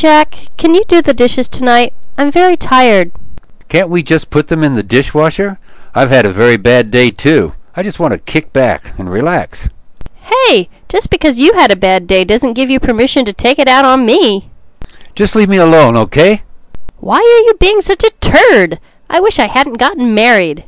Jack, can you do the dishes tonight? I'm very tired. Can't we just put them in the dishwasher? I've had a very bad day, too. I just want to kick back and relax. Hey, just because you had a bad day doesn't give you permission to take it out on me. Just leave me alone, okay? Why are you being such a turd? I wish I hadn't gotten married.